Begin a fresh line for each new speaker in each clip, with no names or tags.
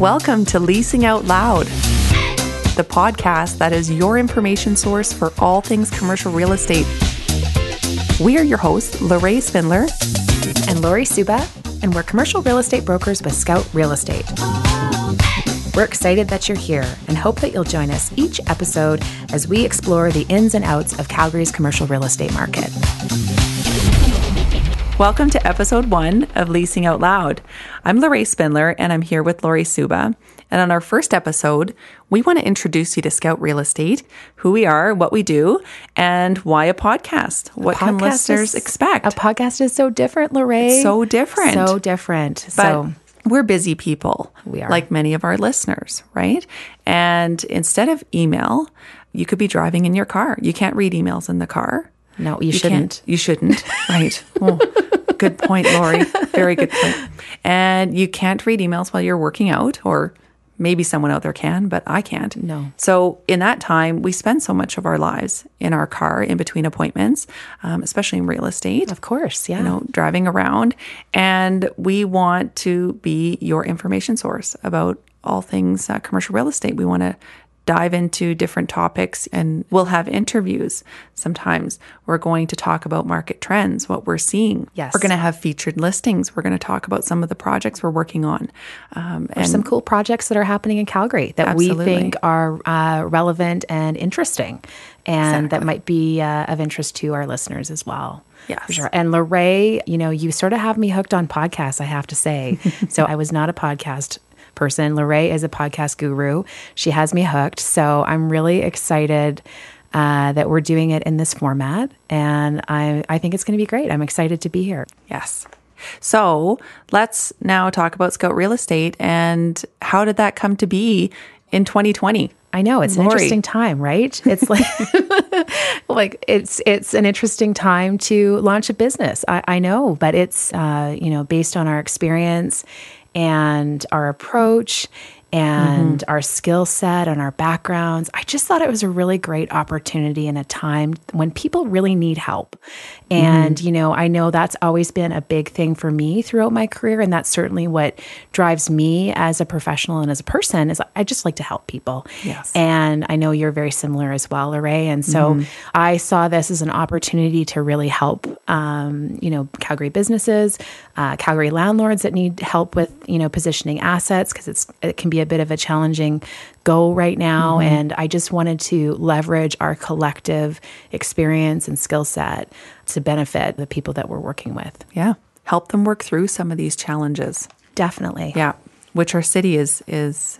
Welcome to Leasing Out Loud, the podcast that is your information source for all things commercial real estate. We are your hosts, Lorraine Spindler
and Lori Suba, and we're commercial real estate brokers with Scout Real Estate. We're excited that you're here and hope that you'll join us each episode as we explore the ins and outs of Calgary's commercial real estate market.
Welcome to episode one of Leasing Out Loud. I'm Lorraine Spindler and I'm here with Lori Suba. And on our first episode, we want to introduce you to Scout Real Estate, who we are, what we do, and why a podcast. What can listeners
is,
expect?
A podcast is so different, Lorraine.
So different.
So different.
But
so
we're busy people.
We are.
Like many of our listeners, right? And instead of email, you could be driving in your car. You can't read emails in the car.
No, you,
You
shouldn't.
You shouldn't. right. Oh, good point, Lori. Very good point. And you can't read emails while you're working out, or maybe someone out there can, but I can't.
No.
So in that time, we spend so much of our lives in our car in between appointments, um, especially in real estate.
Of course, yeah.
You know, driving around, and we want to be your information source about all things uh, commercial real estate. We want to dive into different topics and we'll have interviews sometimes we're going to talk about market trends what we're seeing
Yes.
we're going to have featured listings we're going to talk about some of the projects we're working on um, and
some cool projects that are happening in Calgary that
Absolutely.
we think are uh, relevant and interesting, and that might be uh, of interest to our listeners as well.
Yes.
For sure. And Lorraine, you know, you sort of have me hooked on podcasts, I have to say. so I was not a podcast person. Lorraine is a podcast guru. She has me hooked. So I'm really excited uh, that we're doing it in this format. And I, I think it's going to be great. I'm excited to be here.
yes so let's now talk about scout real estate and how did that come to be in 2020
I know it's an interesting time, right? It's like like it's it's an interesting time to launch a business. I, I know, but it's uh, you know based on our experience and our approach and our skill set and our backgrounds. I just thought it was a really great opportunity in a time when people really need help. And you know, I know that's always been a big thing for me throughout my career, and that's certainly what drives me as a professional and as a person. Is I just like to help people.
Yes.
And I know you're very similar as well, Lorraine. And so I saw this as an opportunity to really help, um, you know, Calgary businesses, uh, Calgary landlords that need help with, you know, positioning assets because it's it can be a bit of a challenging go right now. Mm-hmm. And I just wanted to leverage our collective experience and skill set to benefit the people that we're working with.
yeah help them work through some of these challenges
Definitely.
Yeah, which our city is is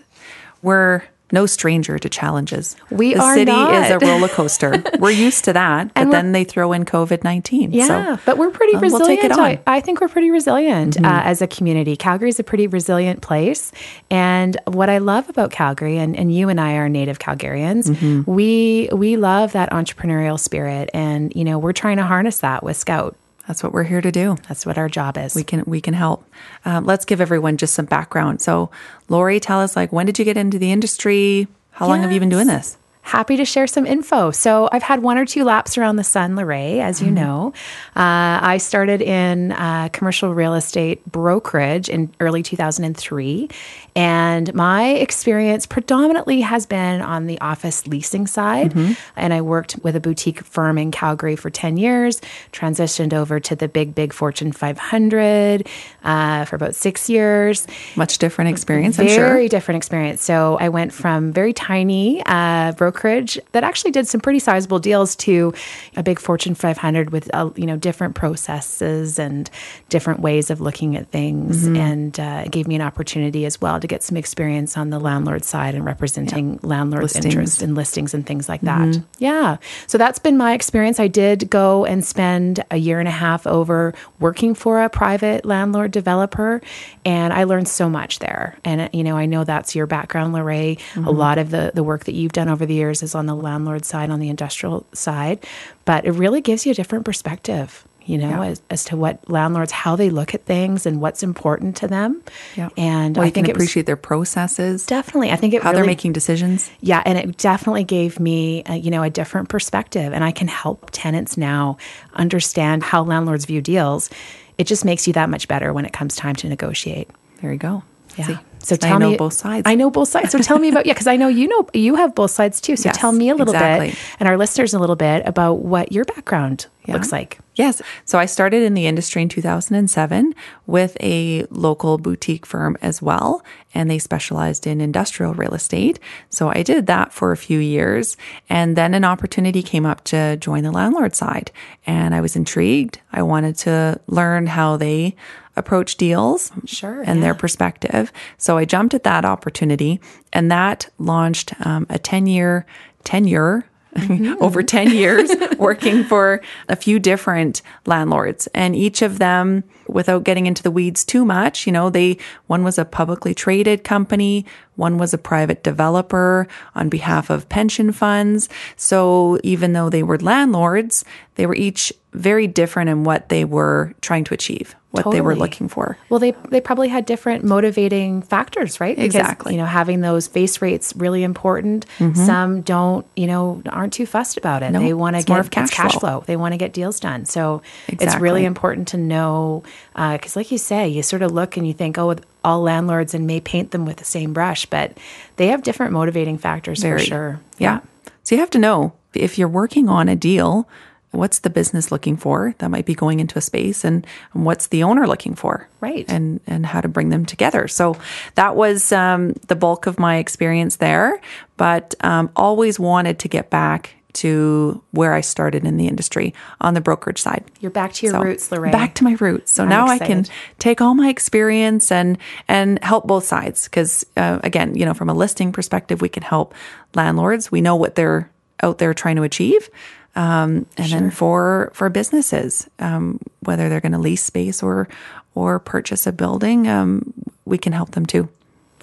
we're no stranger to challenges.
We
the
are
city is a roller coaster. we're used to that, but then they throw in COVID nineteen.
Yeah,
so,
but we're pretty
we'll
resilient.
take it on. Mm-hmm.
I, I think we're pretty resilient uh, as a community. Calgary is a pretty resilient place. And what I love about Calgary, and, and you and I are native Calgarians,
Mm-hmm.
we we love that entrepreneurial spirit. And, you know, we're trying to harness that with Scout.
That's what we're here to do.
That's what our job is.
We can we can help. Um, let's give everyone just some background. So, Lori, tell us like when did you get into the industry? How long have you been doing this?
Happy to share some info. So I've had one or two laps around the sun, Lorraine, as
Mm-hmm.
you know. Uh, I started in uh, commercial real estate brokerage in early 2003. And my experience predominantly has been on the office leasing side.
Mm-hmm.
And I worked with a boutique firm in Calgary for 10 years, transitioned over to the big, big Fortune 500 uh, for about six years.
Much different experience, I'm
Very
sure.
different experience. So I went from very tiny uh, brokerage that actually did some pretty sizable deals to a big Fortune 500 with uh, you know different processes and different ways of looking at things,
Mm-hmm.
and uh, gave me an opportunity as well to get some experience on the landlord side and representing landlords'
Listings.
interests in listings and things like that. Yeah, so that's been my experience. I did go and spend a year and a half over working for a private landlord developer, and I learned so much there. And you know, I know that's your background, Lorraine. A lot of the the work that you've done over the years is on the landlord side, on the industrial side, but it really gives you a different perspective. you know,
Yeah.
as, as to what landlords, how they look at things and what's important to them. Yeah. And
well,
I
you can
think it was
appreciate their processes,
definitely, I think it
how
really,
they're making decisions.
yeah, and it definitely gave me, uh, you know, a different perspective, and I can help tenants now understand how landlords view deals. It just makes you that much better when it comes time to negotiate.
There you go.
Yeah.
See?
So tell me
both sides.
I know both sides. So tell me about yeah, because I know you know you have both sides too. So
Yes,
tell me a little
exactly.
bit and our listeners a little bit about what your background
Yeah.
looks like.
Yes. So I started in the industry in 2007 with a local boutique firm as well, and they specialized in industrial real estate. So I did that for a few years, and then an opportunity came up to join the landlord side, and I was intrigued. I wanted to learn how they approach deals
Sure,
and
yeah.
their perspective. So I jumped at that opportunity, and that launched um, a 10 year tenure. over 10 years working for a few different landlords. And each of them without getting into the weeds too much you know they one was a publicly traded company one was a private developer on behalf of pension funds. So even though they were landlords they were each very different in what they were trying to achieve what they were looking for
Well, they they probably had different motivating factors, right? Because,
Exactly.
You know, having those face rates really important. Mm-hmm. Some don't, you know, aren't too fussed about it.
No,
they want to get
more of
it's
cash
cash
flow.
flow. They want to get deals done. So it's really important to know uh, because, like you say, you sort of look and you think, oh, all landlords and may paint them with the same brush, but they have different motivating factors
Very.
for sure.
Yeah. So you have to know if you're working on a deal, what's the business looking for that might be going into a space and, and what's the owner looking for?
Right.
And and how to bring them together. So that was um, the bulk of my experience there, but um, always wanted to get back to where I started in the industry on the brokerage side.
You're back to your
So,
roots, Lorraine.
Back to my roots. So now I can take all my experience and and help both sides because uh, again, you know, from a listing perspective, we can help landlords. We know what they're out there trying to achieve. Um, and then for for businesses, um, whether they're going to lease space or or purchase a building, um, we can help them too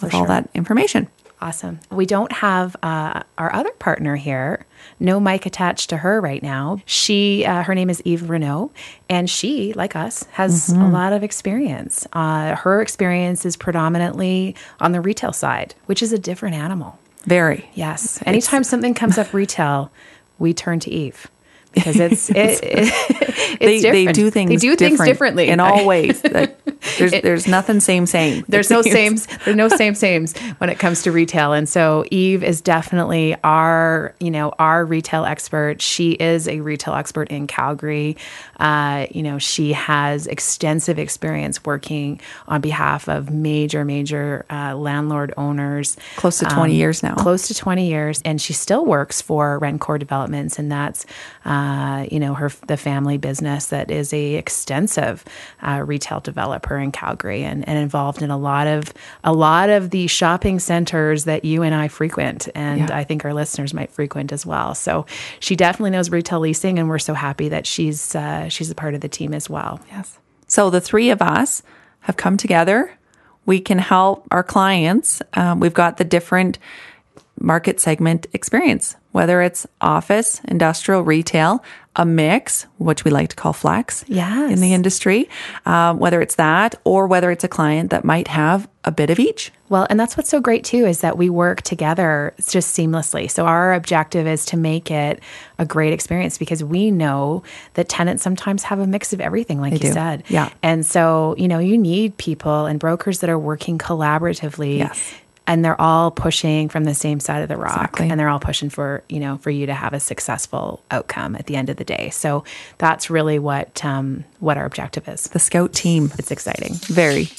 with all that information.
Awesome. We don't have uh, our other partner here. No mic attached to her right now. She, uh, her name is Eve Renault, and she, like us, has a lot of experience. Uh, her experience is predominantly on the retail side, which is a different animal.
Very.
Yes. Anytime something comes up retail, we turn to Eve because it's it, it- it's
They, they do things
They do things
different
differently
in all ways. That there's there's nothing same same.
There's no sames. There's no same sames when it comes to retail. And so Eve is definitely our, you know, our retail expert. She is a retail expert in Calgary. Uh, you know, she has extensive experience working on behalf of major, major uh, landlord owners.
Close to 20 years now.
Close to 20 years. And she still works for Rencore Developments. And that's, uh, you know, her, the family business that is a extensive uh, retail developer in Calgary and, and involved in a lot of, a lot of the shopping centers that you and I frequent. And
Yeah.
I think our listeners might frequent as well. So she definitely knows retail leasing. And we're so happy that she's, uh, she's a part of the team as well.
Yes. So the three of us have come together. We can help our clients. Um, we've got the different market segment experience, whether it's office, industrial, retail, a mix, which we like to call flex
Yes.
in the industry, um, whether it's that or whether it's a client that might have a bit of each.
Well, and that's what's so great too is that we work together just seamlessly. So our objective is to make it a great experience because we know that tenants sometimes have a mix of everything, like you
do.
said.
Yeah.
And so, you know, you need people and brokers that are working collaboratively.
Yes.
And they're all pushing from the same side of the rock.
Exactly.
And they're all pushing for, you know, for you to have a successful outcome at the end of the day. So that's really what um, what our objective is.
The scout team.
It's exciting.
Very.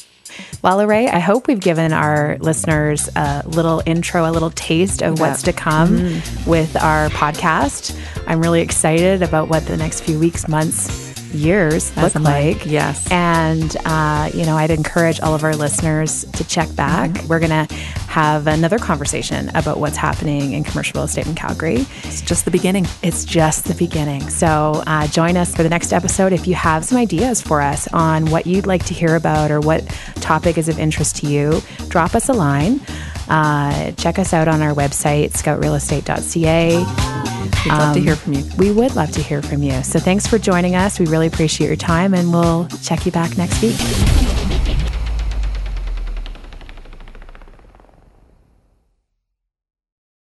Well, Ray, I hope we've given our listeners a little intro, a little taste of what's to come with our podcast. I'm really excited about what the next few weeks, months, years look like.
Yes.
And, uh, you know, I'd encourage all of our listeners to check back. We're going to have another conversation about what's happening in commercial real estate in Calgary.
It's just the beginning.
It's just the beginning. So uh, join us for the next episode. If you have some ideas for us on what you'd like to hear about or what topic is of interest to you, drop us a line. Uh, check us out on our website, scoutrealestate.ca.
We'd love to hear from you.
We would love to hear from you. So thanks for joining us. We really appreciate your time, and we'll check you back next week.